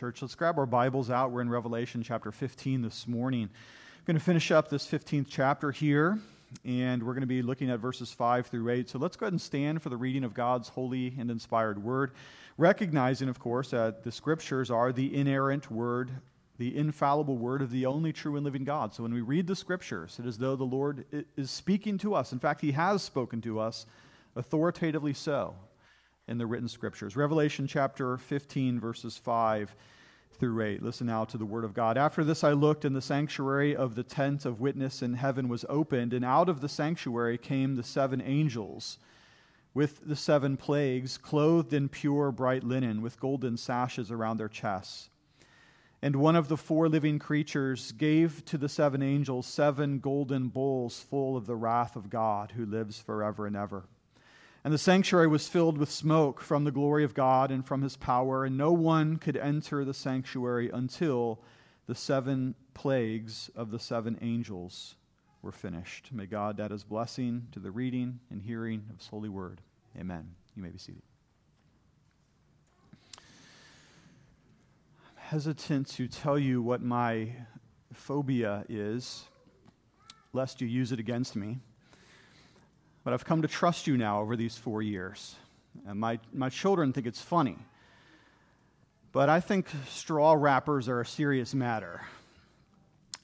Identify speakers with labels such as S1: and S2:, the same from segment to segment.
S1: church. Let's grab our Bibles out. We're in Revelation chapter 15 this morning. I'm going to finish up this 15th chapter here, and we're going to be looking at verses 5 through 8. So let's go ahead and stand for the reading of God's holy and inspired word, recognizing, of course, that the scriptures are the inerrant word, the infallible word of the only true and living God. So when we read the scriptures, it is though the Lord is speaking to us. In fact, He has spoken to us authoritatively so in the written scriptures. Revelation chapter 15, verses 5 through 8. Listen now to the word of God. After this, I looked, and the sanctuary of the tent of witness in heaven was opened, and out of the sanctuary came the seven angels with the seven plagues, clothed in pure bright linen, with golden sashes around their chests. And one of the four living creatures gave to the seven angels seven golden bowls full of the wrath of God, who lives forever and ever. And the sanctuary was filled with smoke from the glory of God and from his power, and no one could enter the sanctuary until the seven plagues of the seven angels were finished. May God add his blessing to the reading and hearing of his holy word. Amen. You may be seated. I'm hesitant to tell you what my phobia is, lest you use it against me. But I've come to trust you now over these four years. And my, my children think it's funny. But I think straw wrappers are a serious matter.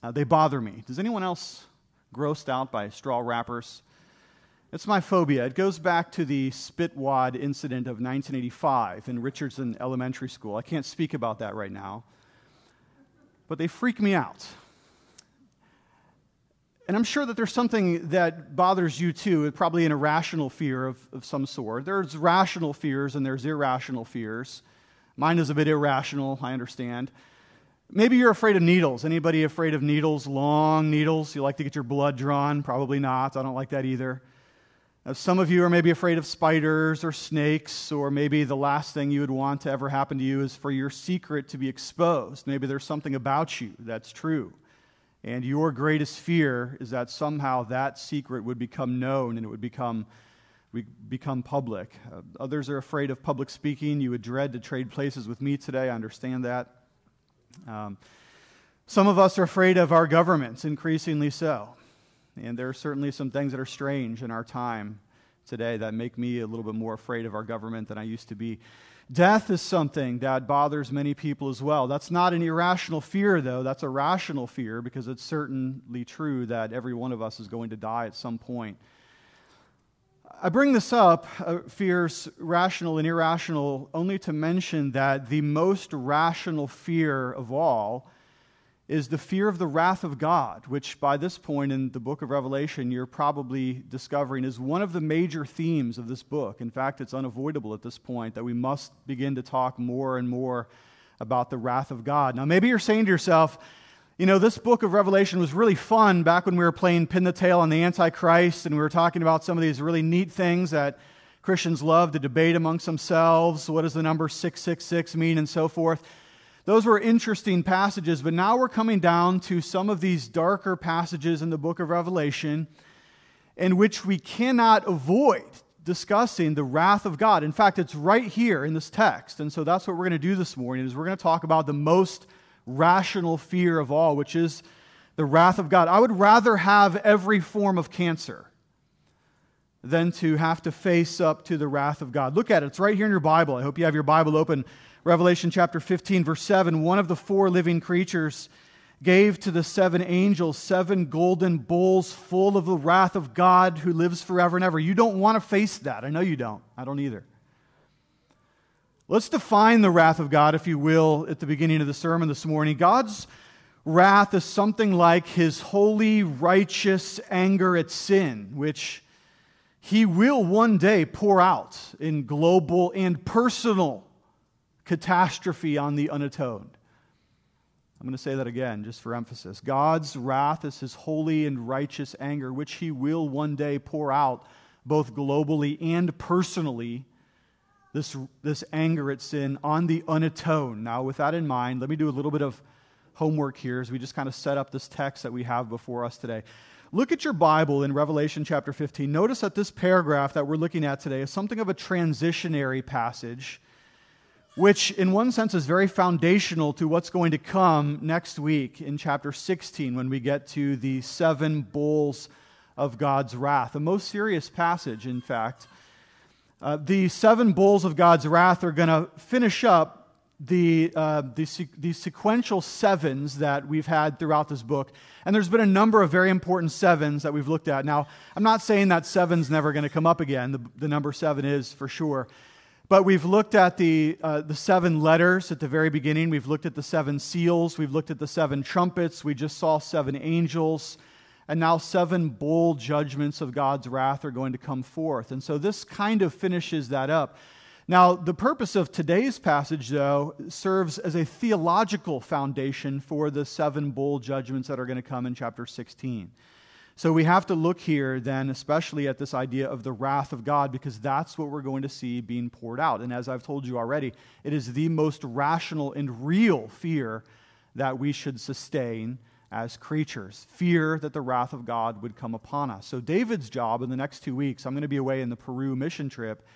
S1: Uh, they bother me. Does anyone else grossed out by straw wrappers? It's my phobia. It goes back to the spitwad incident of 1985 in Richardson Elementary School. I can't speak about that right now. But they freak me out. And I'm sure that there's something that bothers you too, probably an irrational fear of, of some sort. There's rational fears and there's irrational fears. Mine is a bit irrational, I understand. Maybe you're afraid of needles. Anybody afraid of needles? Long needles? You like to get your blood drawn? Probably not. I don't like that either. Now, some of you are maybe afraid of spiders or snakes, or maybe the last thing you would want to ever happen to you is for your secret to be exposed. Maybe there's something about you that's true. And your greatest fear is that somehow that secret would become known and it would become, we become public. Uh, others are afraid of public speaking. You would dread to trade places with me today. I understand that. Um, some of us are afraid of our governments, increasingly so. And there are certainly some things that are strange in our time today that make me a little bit more afraid of our government than I used to be. Death is something that bothers many people as well. That's not an irrational fear, though. That's a rational fear because it's certainly true that every one of us is going to die at some point. I bring this up, uh, fears rational and irrational, only to mention that the most rational fear of all is the fear of the wrath of God, which by this point in the book of Revelation, you're probably discovering is one of the major themes of this book. In fact, it's unavoidable at this point that we must begin to talk more and more about the wrath of God. Now, maybe you're saying to yourself, you know, this book of Revelation was really fun back when we were playing pin the tail on the Antichrist and we were talking about some of these really neat things that Christians love to debate amongst themselves. What does the number 666 mean and so forth? Those were interesting passages, but now we're coming down to some of these darker passages in the book of Revelation in which we cannot avoid discussing the wrath of God. In fact, it's right here in this text. And so that's what we're going to do this morning is we're going to talk about the most rational fear of all, which is the wrath of God. I would rather have every form of cancer than to have to face up to the wrath of God. Look at it. It's right here in your Bible. I hope you have your Bible open. Revelation chapter 15, verse 7 one of the four living creatures gave to the seven angels seven golden bowls full of the wrath of God who lives forever and ever. You don't want to face that. I know you don't. I don't either. Let's define the wrath of God, if you will, at the beginning of the sermon this morning. God's wrath is something like his holy, righteous anger at sin, which he will one day pour out in global and personal catastrophe on the unatoned. I'm going to say that again just for emphasis. God's wrath is his holy and righteous anger, which he will one day pour out both globally and personally. This, this anger at sin on the unatoned. Now, with that in mind, let me do a little bit of homework here as we just kind of set up this text that we have before us today. Look at your Bible in Revelation chapter 15. Notice that this paragraph that we're looking at today is something of a transitionary passage which in one sense is very foundational to what's going to come next week in chapter 16 when we get to the seven bowls of God's wrath. A most serious passage, in fact. Uh, the seven bowls of God's wrath are going to finish up the, uh, the, the sequential sevens that we've had throughout this book. And there's been a number of very important sevens that we've looked at. Now, I'm not saying that seven's never going to come up again. The, the number seven is for sure. But we've looked at the, uh, the seven letters at the very beginning. We've looked at the seven seals. We've looked at the seven trumpets. We just saw seven angels. And now seven bowl judgments of God's wrath are going to come forth. And so this kind of finishes that up. Now, the purpose of today's passage, though, serves as a theological foundation for the seven bowl judgments that are going to come in chapter 16. So we have to look here then, especially at this idea of the wrath of God, because that's what we're going to see being poured out. And as I've told you already, it is the most rational and real fear that we should sustain as creatures fear that the wrath of God would come upon us. So, David's job in the next two weeks, I'm going to be away in the Peru mission trip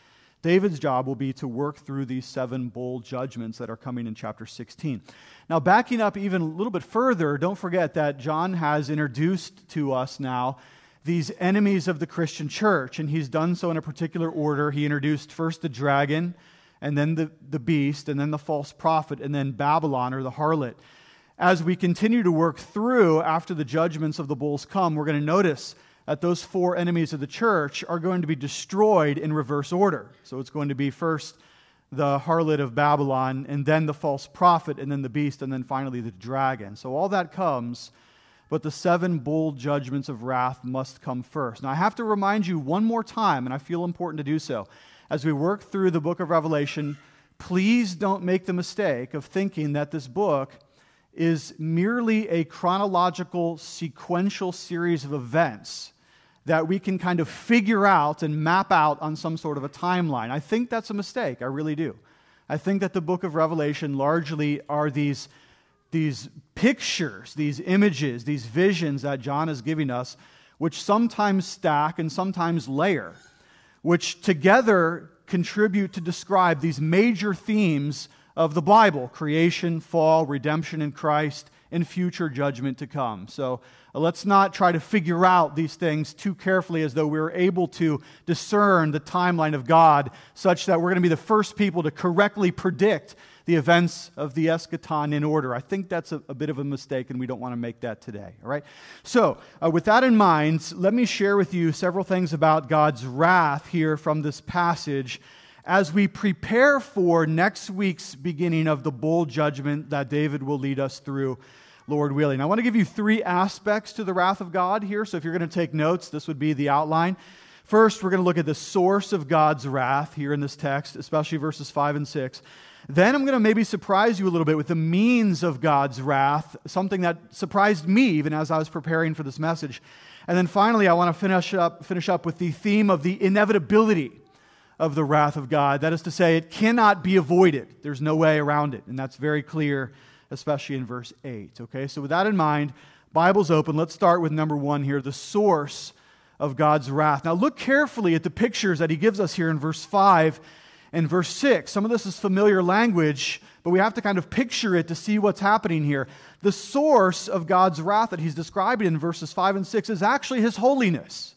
S1: David's job will be to work through these seven bowl judgments that are coming in chapter 16. Now, backing up even a little bit further, don't forget that John has introduced to us now these enemies of the Christian church, and he's done so in a particular order. He introduced first the dragon, and then the, the beast, and then the false prophet, and then Babylon or the harlot. As we continue to work through after the judgments of the bowls come, we're going to notice that those four enemies of the church are going to be destroyed in reverse order. So it's going to be first the harlot of Babylon, and then the false prophet, and then the beast, and then finally the dragon. So all that comes, but the seven bowl judgments of wrath must come first. Now I have to remind you one more time, and I feel important to do so. As we work through the book of Revelation, please don't make the mistake of thinking that this book is merely a chronological, sequential series of events that we can kind of figure out and map out on some sort of a timeline. I think that's a mistake. I really do. I think that the book of Revelation largely are these, these pictures, these images, these visions that John is giving us, which sometimes stack and sometimes layer, which together contribute to describe these major themes of the Bible creation, fall, redemption in Christ, and future judgment to come. So uh, let's not try to figure out these things too carefully as though we are able to discern the timeline of God such that we're going to be the first people to correctly predict the events of the eschaton in order. I think that's a, a bit of a mistake, and we don't want to make that today. All right? So, uh, with that in mind, let me share with you several things about God's wrath here from this passage as we prepare for next week's beginning of the bowl judgment that David will lead us through Lord willing. I want to give you three aspects to the wrath of God here. So if you're going to take notes, this would be the outline. First, we're going to look at the source of God's wrath here in this text, especially verses 5 and 6. Then I'm going to maybe surprise you a little bit with the means of God's wrath, something that surprised me even as I was preparing for this message. And then finally, I want to finish up, finish up with the theme of the inevitability of the wrath of God. That is to say, it cannot be avoided. There's no way around it. And that's very clear especially in verse 8. Okay, so with that in mind, Bible's open. Let's start with number one here the source of God's wrath. Now, look carefully at the pictures that he gives us here in verse 5 and verse 6. Some of this is familiar language, but we have to kind of picture it to see what's happening here. The source of God's wrath that he's describing in verses 5 and 6 is actually his holiness.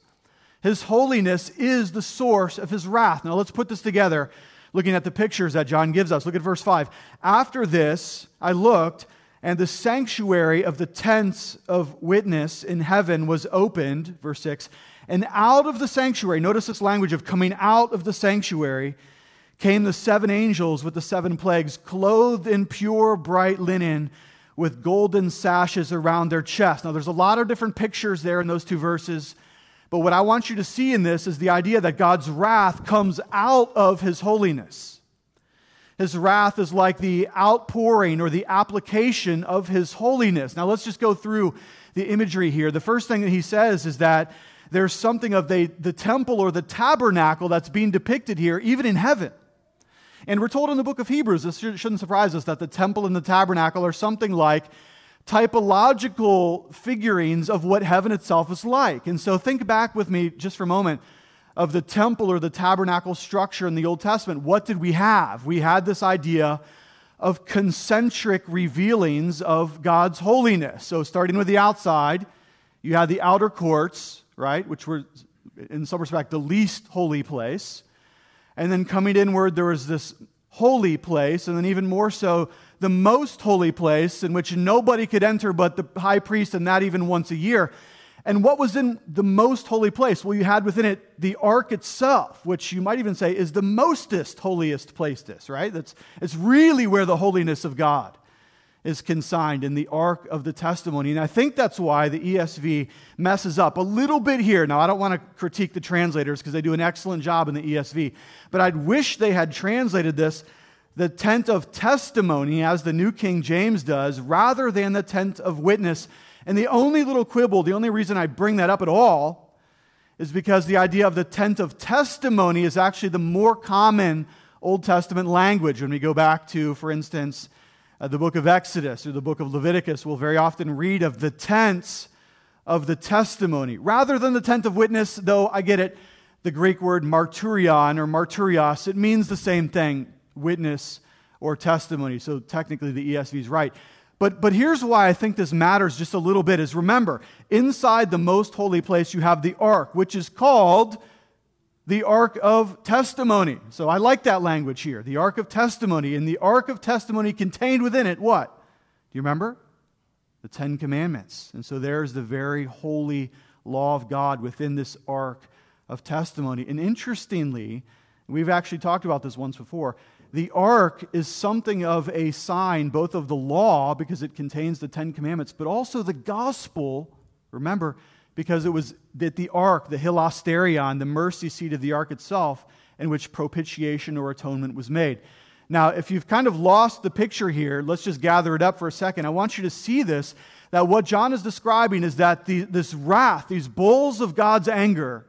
S1: His holiness is the source of his wrath. Now, let's put this together looking at the pictures that John gives us. Look at verse 5. After this, I looked, and the sanctuary of the tents of witness in heaven was opened, verse 6. And out of the sanctuary, notice this language of coming out of the sanctuary, came the seven angels with the seven plagues, clothed in pure bright linen with golden sashes around their chest. Now, there's a lot of different pictures there in those two verses. But what I want you to see in this is the idea that God's wrath comes out of his holiness. His wrath is like the outpouring or the application of his holiness. Now, let's just go through the imagery here. The first thing that he says is that there's something of the, the temple or the tabernacle that's being depicted here, even in heaven. And we're told in the book of Hebrews, this shouldn't surprise us, that the temple and the tabernacle are something like typological figurines of what heaven itself is like. And so think back with me just for a moment of the temple or the tabernacle structure in the Old Testament, what did we have? We had this idea of concentric revealings of God's holiness. So, starting with the outside, you had the outer courts, right, which were, in some respect, the least holy place. And then coming inward, there was this holy place, and then even more so, the most holy place in which nobody could enter but the high priest, and that even once a year. And what was in the most holy place? Well, you had within it the ark itself, which you might even say is the mostest holiest place, this, right? That's it's really where the holiness of God is consigned in the ark of the testimony. And I think that's why the ESV messes up a little bit here. Now, I don't want to critique the translators because they do an excellent job in the ESV, but I'd wish they had translated this the tent of testimony as the New King James does rather than the tent of witness and the only little quibble, the only reason I bring that up at all, is because the idea of the tent of testimony is actually the more common Old Testament language. When we go back to, for instance, uh, the book of Exodus or the book of Leviticus, we'll very often read of the tents of the testimony. Rather than the tent of witness, though I get it, the Greek word marturion or marturios, it means the same thing witness or testimony. So technically the ESV is right. But, but here's why I think this matters just a little bit is remember, inside the most holy place, you have the ark, which is called the ark of testimony. So I like that language here, the ark of testimony. And the ark of testimony contained within it what? Do you remember? The Ten Commandments. And so there's the very holy law of God within this ark of testimony. And interestingly, we've actually talked about this once before the ark is something of a sign both of the law, because it contains the Ten Commandments, but also the gospel. Remember, because it was that the ark, the hilasterion, the mercy seat of the ark itself, in which propitiation or atonement was made. Now, if you've kind of lost the picture here, let's just gather it up for a second. I want you to see this that what John is describing is that the, this wrath, these bowls of God's anger,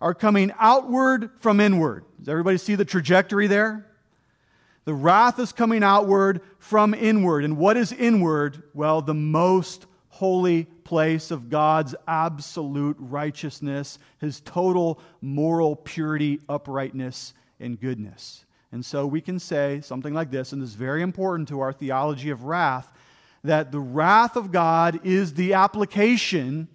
S1: are coming outward from inward. Does everybody see the trajectory there? The wrath is coming outward from inward. And what is inward? Well, the most holy place of God's absolute righteousness, his total moral purity, uprightness, and goodness. And so we can say something like this, and this is very important to our theology of wrath that the wrath of God is the application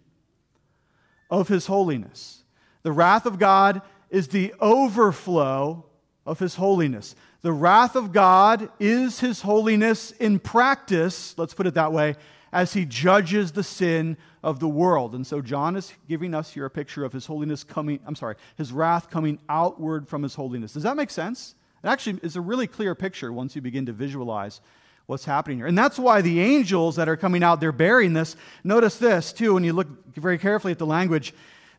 S1: of his holiness. The wrath of God is the overflow of his holiness. The wrath of God is his holiness in practice, let's put it that way, as he judges the sin of the world. And so John is giving us here a picture of his holiness coming, I'm sorry, his wrath coming outward from his holiness. Does that make sense? It actually is a really clear picture once you begin to visualize what's happening here. And that's why the angels that are coming out, they're bearing this. Notice this, too, when you look very carefully at the language.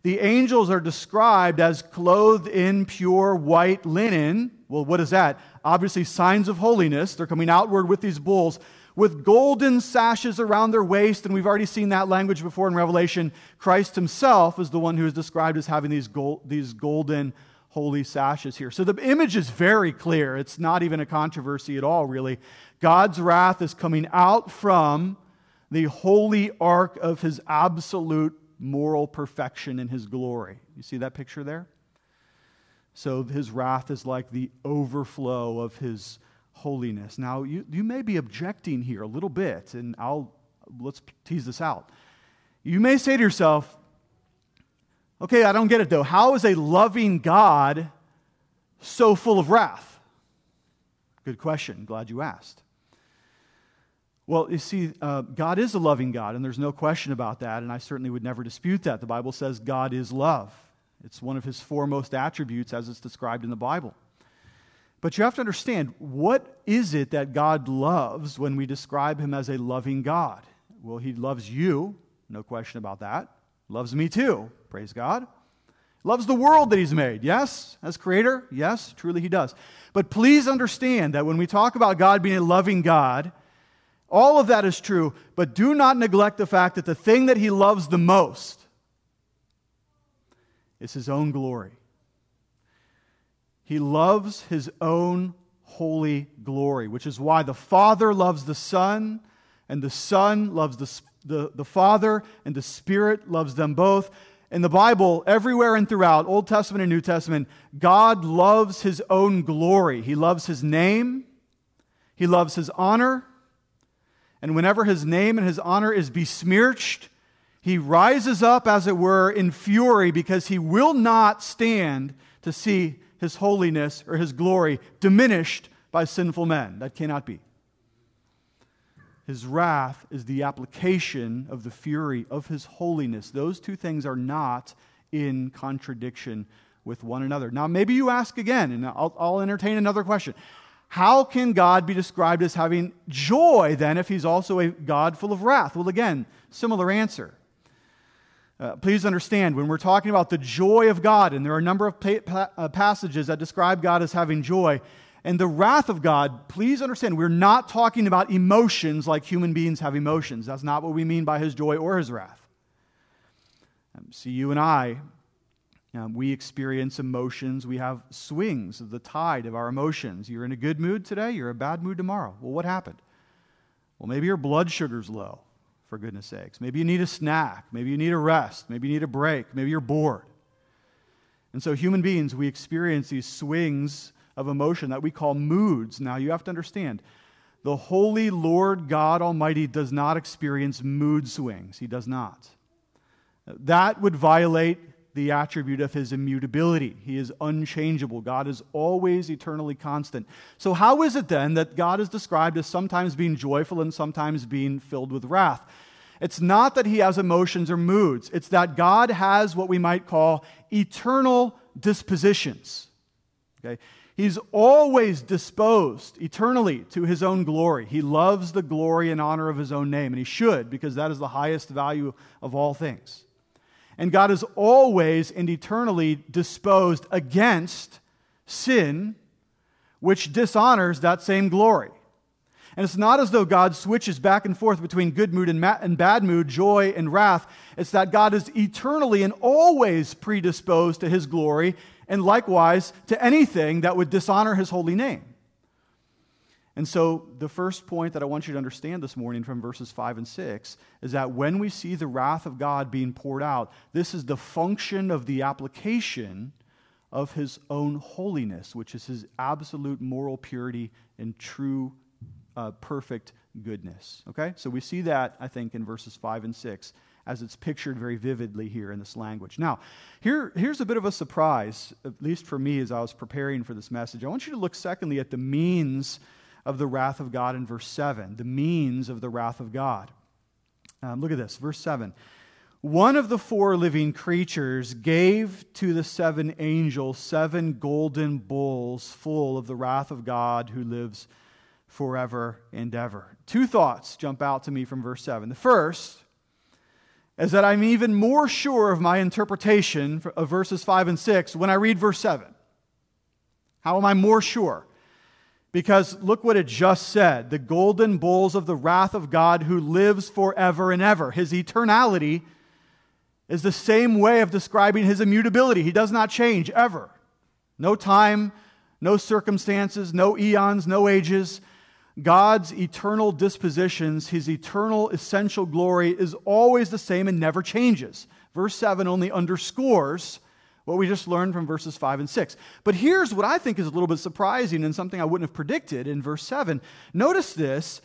S1: The angels are described as clothed in pure white linen. Well, what is that? Obviously, signs of holiness. They're coming outward with these bowls with golden sashes around their waist. And we've already seen that language before in Revelation. Christ himself is the one who is described as having these, gold, these golden holy sashes here. So the image is very clear. It's not even a controversy at all, really. God's wrath is coming out from the holy ark of his absolute moral perfection and his glory. You see that picture there? So his wrath is like the overflow of his holiness. Now, you, you may be objecting here a little bit, and I'll let's tease this out. You may say to yourself, okay, I don't get it though. How is a loving God so full of wrath? Good question. Glad you asked. Well, you see, uh, God is a loving God, and there's no question about that, and I certainly would never dispute that. The Bible says God is love, it's one of his foremost attributes as it's described in the Bible. But you have to understand what is it that God loves when we describe him as a loving God? Well, he loves you, no question about that. Loves me too, praise God. Loves the world that he's made, yes, as creator, yes, truly he does. But please understand that when we talk about God being a loving God, all of that is true, but do not neglect the fact that the thing that he loves the most is his own glory. He loves his own holy glory, which is why the Father loves the Son, and the Son loves the, the, the Father, and the Spirit loves them both. in the Bible, everywhere and throughout, Old Testament and New Testament, God loves his own glory. He loves his name, he loves his honor. And whenever his name and his honor is besmirched, he rises up, as it were, in fury because he will not stand to see his holiness or his glory diminished by sinful men. That cannot be. His wrath is the application of the fury of his holiness. Those two things are not in contradiction with one another. Now, maybe you ask again, and I'll, I'll, entertain another question. How can God be described as having joy then if he's also a God full of wrath? Well, again, similar answer. Uh, please understand, when we're talking about the joy of God, and there are a number of pa- pa- uh, passages that describe God as having joy, and the wrath of God, please understand, we're not talking about emotions like human beings have emotions. That's not what we mean by his joy or his wrath. Um, see, you and I, um, we experience emotions. We have swings of the tide of our emotions. You're in a good mood today, you're in a bad mood tomorrow. Well, what happened? Well, maybe your blood sugar's low, for goodness sakes. Maybe you need a snack. Maybe you need a rest. Maybe you need a break. Maybe you're bored. And so, human beings, we experience these swings of emotion that we call moods. Now, you have to understand, the holy Lord God Almighty does not experience mood swings. He does not. That would violate the attribute of his immutability. He is unchangeable. God is always eternally constant. So, how is it then that God is described as sometimes being joyful and sometimes being filled with wrath? It's not that he has emotions or moods, it's that God has what we might call eternal dispositions. Okay? He's always disposed eternally to his own glory. He loves the glory and honor of his own name, and he should, because that is the highest value of all things. And God is always and eternally disposed against sin, which dishonors that same glory. And it's not as though God switches back and forth between good mood and, ma- and bad mood, joy and wrath. It's that God is eternally and always predisposed to his glory and likewise to anything that would dishonor his holy name. And so, the first point that I want you to understand this morning from verses 5 and 6 is that when we see the wrath of God being poured out, this is the function of the application of his own holiness, which is his absolute moral purity and true, uh, perfect goodness. Okay? So, we see that, I think, in verses 5 and 6 as it's pictured very vividly here in this language. Now, here, here's a bit of a surprise, at least for me as I was preparing for this message. I want you to look, secondly, at the means of the wrath of God in verse 7. The means of the wrath of God. Um, look at this, verse 7. One of the four living creatures gave to the seven angels seven golden bowls full of the wrath of God who lives forever and ever. Two thoughts jump out to me from verse 7. The first, is that I'm even more sure of my interpretation of verses 5 and 6 when I read verse 7. How am I more sure? Because look what it just said the golden bowls of the wrath of God who lives forever and ever. His eternality is the same way of describing his immutability. He does not change ever. No time, no circumstances, no eons, no ages. God's eternal dispositions, his eternal essential glory is always the same and never changes. Verse 7 only underscores what we just learned from verses 5 and 6. But here's what I think is a little bit surprising and something I wouldn't have predicted in verse 7. Notice this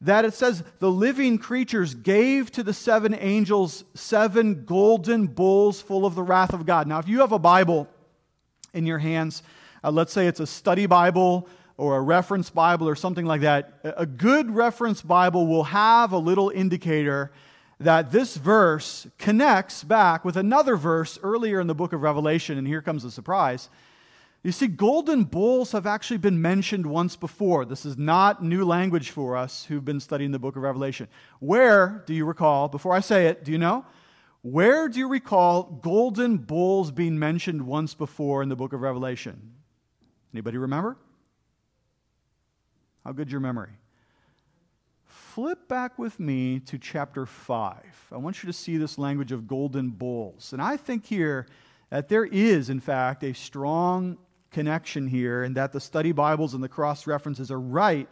S1: that it says the living creatures gave to the seven angels seven golden bowls full of the wrath of God. Now, if you have a Bible in your hands, uh, let's say it's a study Bible or a reference Bible or something like that, a good reference Bible will have a little indicator that this verse connects back with another verse earlier in the book of Revelation, and here comes the surprise. You see, golden bowls have actually been mentioned once before. This is not new language for us who've been studying the book of Revelation. Where, do you recall, before I say it, do you know? Where do you recall golden bowls being mentioned once before in the book of Revelation? Anybody remember? How good your memory? Flip back with me to chapter 5. I want you to see this language of golden bowls. And I think here that there is, in fact, a strong connection here, and that the study Bibles and the cross references are right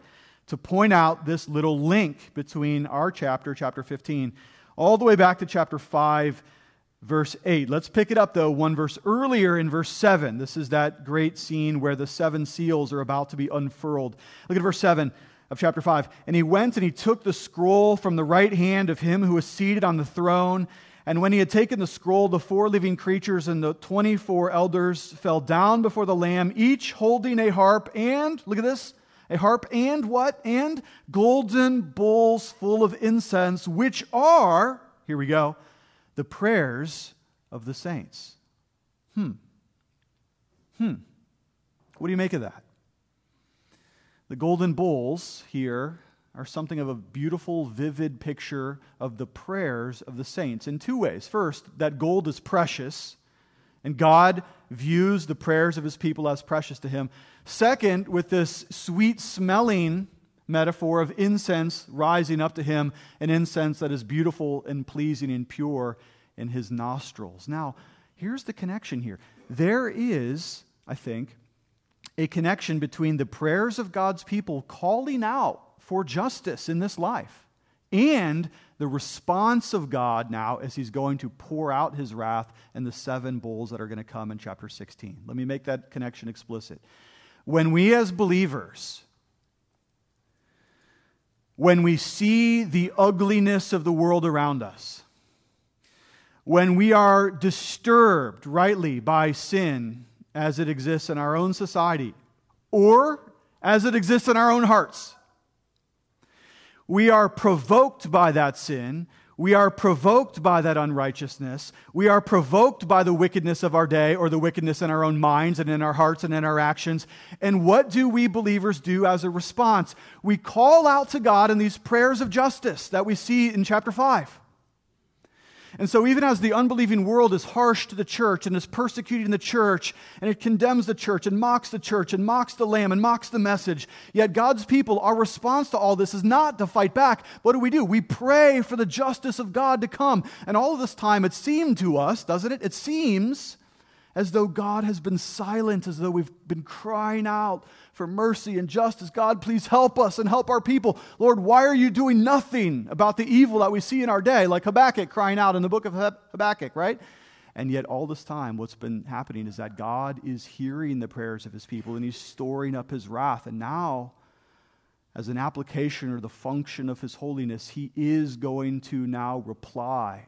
S1: to point out this little link between our chapter, chapter 15, all the way back to chapter 5, verse 8. Let's pick it up, though, one verse earlier in verse 7. This is that great scene where the seven seals are about to be unfurled. Look at verse 7 of chapter 5. And he went and he took the scroll from the right hand of him who was seated on the throne. And when he had taken the scroll, the four living creatures and the 24 elders fell down before the Lamb, each holding a harp and, look at this, a harp and what? And golden bowls full of incense, which are, here we go, the prayers of the saints. Hmm. Hmm. What do you make of that? The golden bowls here are something of a beautiful, vivid picture of the prayers of the saints in two ways. First, that gold is precious, and God views the prayers of his people as precious to him. Second, with this sweet smelling metaphor of incense rising up to him, an incense that is beautiful and pleasing and pure in his nostrils. Now, here's the connection here. There is, I think, a connection between the prayers of God's people calling out for justice in this life and the response of God now as he's going to pour out his wrath and the seven bowls that are going to come in chapter 16. Let me make that connection explicit. When we as believers when we see the ugliness of the world around us, when we are disturbed rightly by sin as it exists in our own society or as it exists in our own hearts, we are provoked by that sin we are provoked by that unrighteousness. We are provoked by the wickedness of our day or the wickedness in our own minds and in our hearts and in our actions. And what do we believers do as a response? We call out to God in these prayers of justice that we see in chapter 5. And so, even as the unbelieving world is harsh to the church and is persecuting the church, and it condemns the church and mocks the church and mocks the Lamb and mocks the message, yet God's people, our response to all this is not to fight back. What do we do? We pray for the justice of God to come. And all this time, it seemed to us, doesn't it? It seems as though God has been silent, as though we've been crying out for mercy and justice. God, please help us and help our people. Lord, why are you doing nothing about the evil that we see in our day? Like Habakkuk crying out in the book of Habakkuk, right? And yet, all this time, what's been happening is that God is hearing the prayers of his people and he's storing up his wrath. And now, as an application or the function of his holiness, he is going to now reply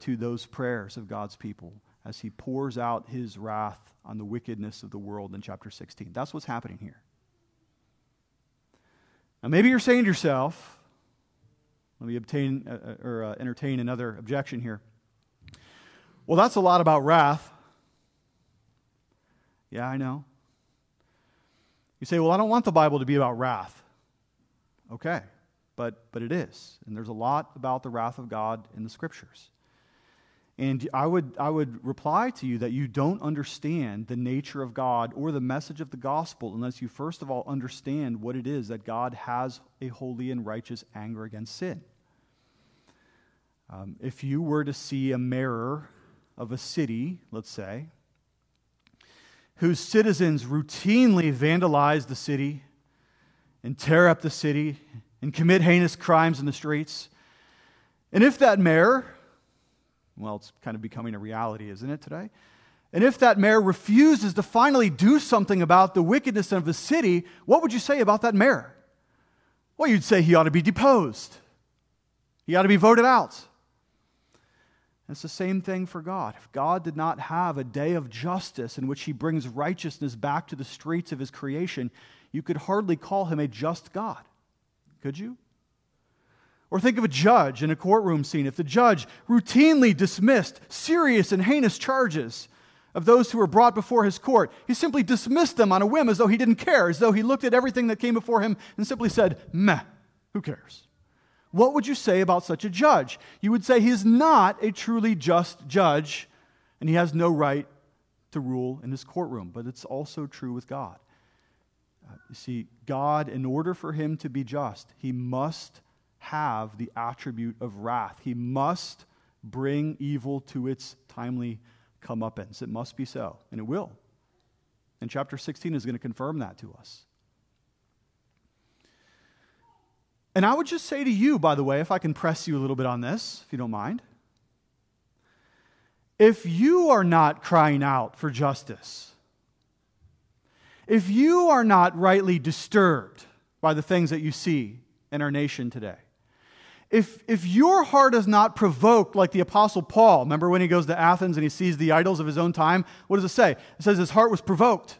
S1: to those prayers of God's people as he pours out his wrath on the wickedness of the world in chapter 16. That's what's happening here. Now, maybe you're saying to yourself, let me obtain uh, uh, or uh, entertain another objection here. Well, that's a lot about wrath. Yeah, I know. You say, well, I don't want the Bible to be about wrath. Okay, but, but it is. And there's a lot about the wrath of God in the scriptures. And I would, I would reply to you that you don't understand the nature of God or the message of the gospel unless you, first of all, understand what it is that God has a holy and righteous anger against sin. Um, if you were to see a mayor of a city, let's say, whose citizens routinely vandalize the city and tear up the city and commit heinous crimes in the streets, and if that mayor well, it's kind of becoming a reality, isn't it, today? And if that mayor refuses to finally do something about the wickedness of the city, what would you say about that mayor? Well, you'd say he ought to be deposed, he ought to be voted out. it's the same thing for God. If God did not have a day of justice in which he brings righteousness back to the streets of his creation, you could hardly call him a just God. Could you? Or think of a judge in a courtroom scene. If the judge routinely dismissed serious and heinous charges of those who were brought before his court, he simply dismissed them on a whim as though he didn't care, as though he looked at everything that came before him and simply said, meh, who cares? What would you say about such a judge? You would say he is not a truly just judge and he has no right to rule in his courtroom. But it's also true with God. Uh, you see, God, in order for him to be just, he must have the attribute of wrath. He must bring evil to its timely comeuppance. It must be so, and it will. And chapter 16 is going to confirm that to us. And I would just say to you, by the way, if I can press you a little bit on this, if you don't mind, if you are not crying out for justice, if you are not rightly disturbed by the things that you see in our nation today, if, if your heart is not provoked like the Apostle Paul, remember when he goes to Athens and he sees the idols of his own time? What does it say? It says his heart was provoked.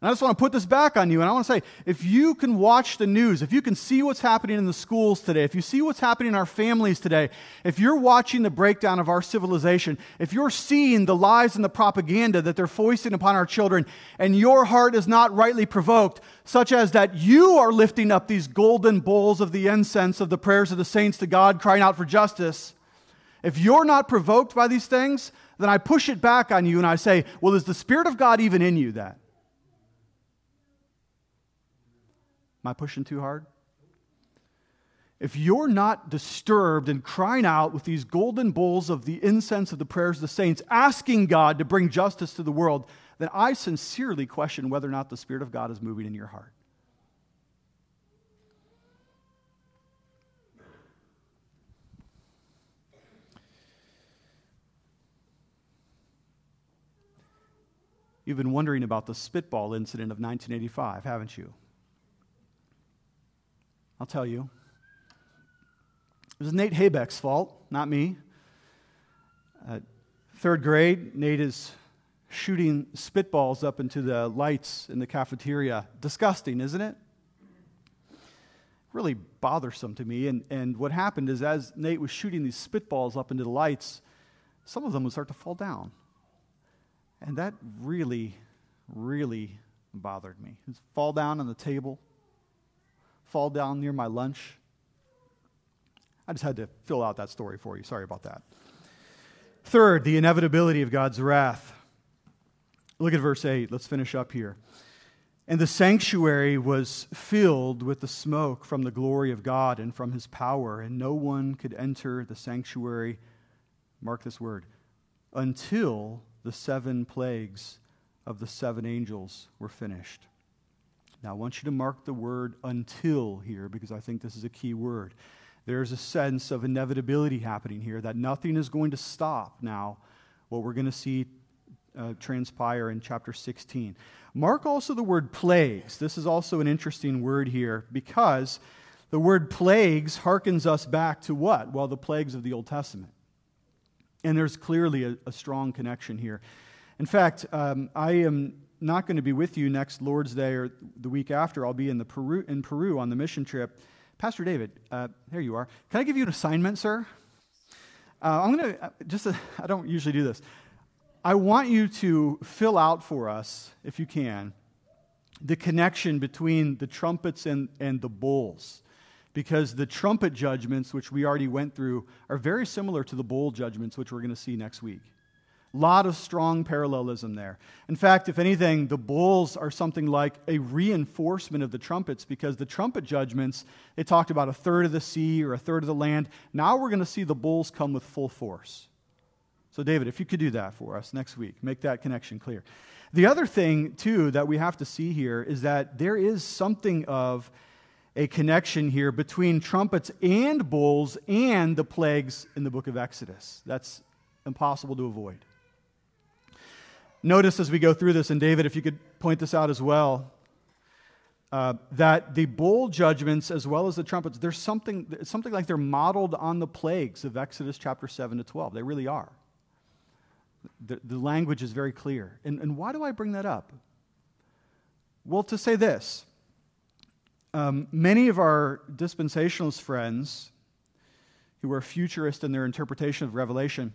S1: And I just want to put this back on you. And I want to say if you can watch the news, if you can see what's happening in the schools today, if you see what's happening in our families today, if you're watching the breakdown of our civilization, if you're seeing the lies and the propaganda that they're foisting upon our children, and your heart is not rightly provoked, such as that you are lifting up these golden bowls of the incense of the prayers of the saints to God, crying out for justice, if you're not provoked by these things, then I push it back on you and I say, well, is the Spirit of God even in you that? Am I pushing too hard? If you're not disturbed and crying out with these golden bowls of the incense of the prayers of the saints, asking God to bring justice to the world, then I sincerely question whether or not the Spirit of God is moving in your heart. You've been wondering about the spitball incident of 1985, haven't you? I'll tell you. It was Nate Haybeck's fault, not me. Uh, third grade, Nate is shooting spitballs up into the lights in the cafeteria. Disgusting, isn't it? Really bothersome to me. And, and what happened is, as Nate was shooting these spitballs up into the lights, some of them would start to fall down. And that really, really bothered me. It fall down on the table fall down near my lunch. I just had to fill out that story for you. Sorry about that. Third, the inevitability of God's wrath. Look at verse 8. Let's finish up here. And the sanctuary was filled with the smoke from the glory of God and from his power, and no one could enter the sanctuary, mark this word, until the seven plagues of the seven angels were finished. Now, I want you to mark the word until here because I think this is a key word. There's a sense of inevitability happening here that nothing is going to stop now what we're going to see uh, transpire in chapter 16. Mark also the word plagues. This is also an interesting word here because the word plagues harkens us back to what? Well, the plagues of the Old Testament. And there's clearly a, a strong connection here. In fact, um, I am not going to be with you next Lord's Day or the week after. I'll be in, the Peru, in Peru on the mission trip. Pastor David, uh, there you are. Can I give you an assignment, sir? Uh, I'm going to uh, just, uh, I don't usually do this. I want you to fill out for us, if you can, the connection between the trumpets and, and the bowls. Because the trumpet judgments, which we already went through, are very similar to the bowl judgments, which we're going to see next week. Lot of strong parallelism there. In fact, if anything, the bowls are something like a reinforcement of the trumpets because the trumpet judgments, they talked about a third of the sea or a third of the land. Now we're going to see the bowls come with full force. So, David, if you could do that for us next week, make that connection clear. The other thing, too, that we have to see here is that there is something of a connection here between trumpets and bowls and the plagues in the book of Exodus. That's impossible to avoid. Notice as we go through this, and David, if you could point this out as well, uh, that the bowl judgments as well as the trumpets, there's something, something like they're modeled on the plagues of Exodus chapter 7 to 12. They really are. The, the language is very clear. And, and why do I bring that up? Well, to say this um, many of our dispensationalist friends who are futurist in their interpretation of Revelation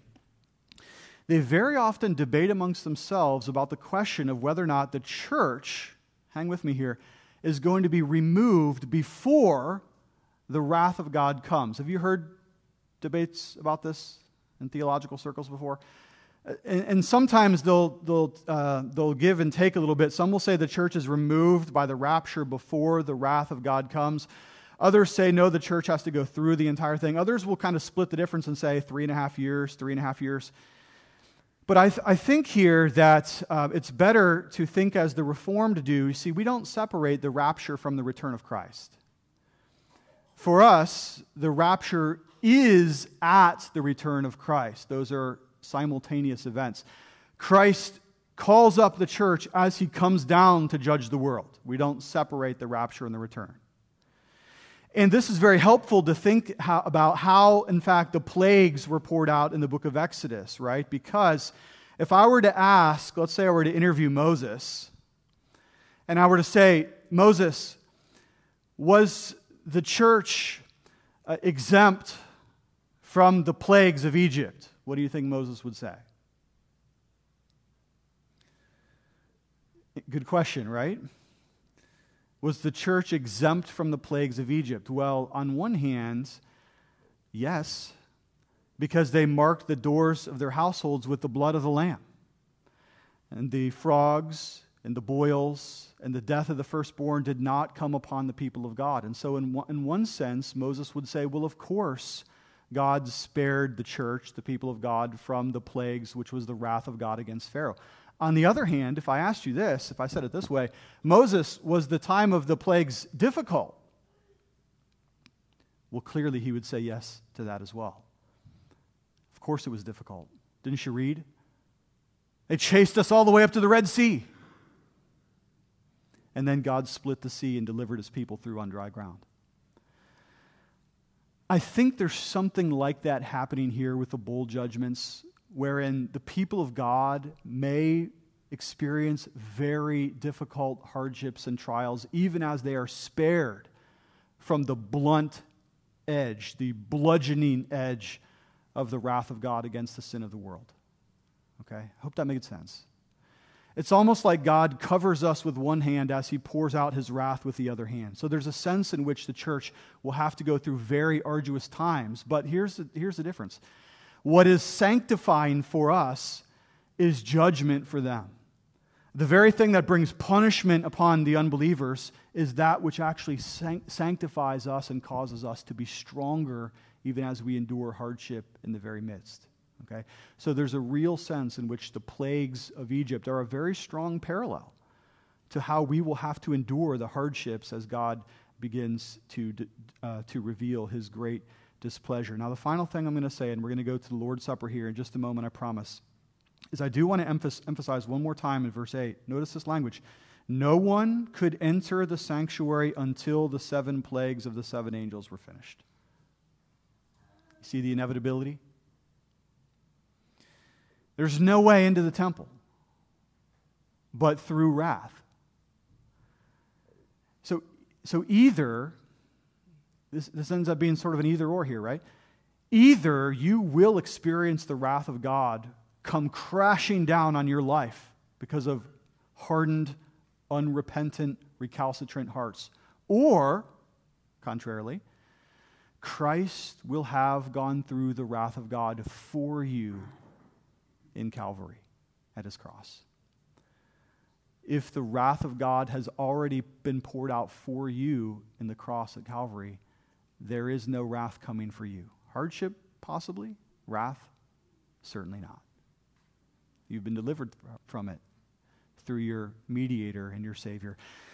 S1: they very often debate amongst themselves about the question of whether or not the church, hang with me here, is going to be removed before the wrath of God comes. Have you heard debates about this in theological circles before? And, and sometimes they'll, they'll, uh, they'll give and take a little bit. Some will say the church is removed by the rapture before the wrath of God comes. Others say, no, the church has to go through the entire thing. Others will kind of split the difference and say three and a half years, three and a half years. But I, th- I think here that uh, it's better to think as the Reformed do. You see, we don't separate the rapture from the return of Christ. For us, the rapture is at the return of Christ. Those are simultaneous events. Christ calls up the church as he comes down to judge the world. We don't separate the rapture and the return. And this is very helpful to think how, about how, in fact, the plagues were poured out in the book of Exodus, right? Because if I were to ask, let's say I were to interview Moses, and I were to say, Moses, was the church uh, exempt from the plagues of Egypt? What do you think Moses would say? Good question, right? Was the church exempt from the plagues of Egypt? Well, on one hand, yes, because they marked the doors of their households with the blood of the Lamb. And the frogs and the boils and the death of the firstborn did not come upon the people of God. And so, in one, in one sense, Moses would say, well, of course, God spared the church, the people of God, from the plagues, which was the wrath of God against Pharaoh. On the other hand, if I asked you this, if I said it this way, Moses was the time of the plagues difficult? Well, clearly he would say yes to that as well. Of course it was difficult. Didn't you read? They chased us all the way up to the Red Sea. And then God split the sea and delivered his people through on dry ground. I think there's something like that happening here with the bowl judgments wherein the people of God may experience very difficult hardships and trials, even as they are spared from the blunt edge, the bludgeoning edge of the wrath of God against the sin of the world. Okay? I hope that made sense. It's almost like God covers us with one hand as he pours out his wrath with the other hand. So there's a sense in which the church will have to go through very arduous times. But here's the, here's the difference what is sanctifying for us is judgment for them. The very thing that brings punishment upon the unbelievers is that which actually sanctifies us and causes us to be stronger even as we endure hardship in the very midst. Okay? So there's a real sense in which the plagues of Egypt are a very strong parallel to how we will have to endure the hardships as God begins to, uh, to reveal his great displeasure. Now, the final thing I'm going to say, and we're going to go to the Lord's Supper here in just a moment, I promise, is I do want to emphasize one more time in verse 8. Notice this language. No one could enter the sanctuary until the seven plagues of the seven angels were finished. See the inevitability? There's no way into the temple but through wrath. So, so either this, this ends up being sort of an either or here, right? Either you will experience the wrath of God come crashing down on your life because of hardened, unrepentant, recalcitrant hearts, or, contrarily, Christ will have gone through the wrath of God for you in Calvary at his cross. If the wrath of God has already been poured out for you in the cross at Calvary, there is no wrath coming for you. Hardship, possibly. Wrath, certainly not. You've been delivered from it through your mediator and your Savior.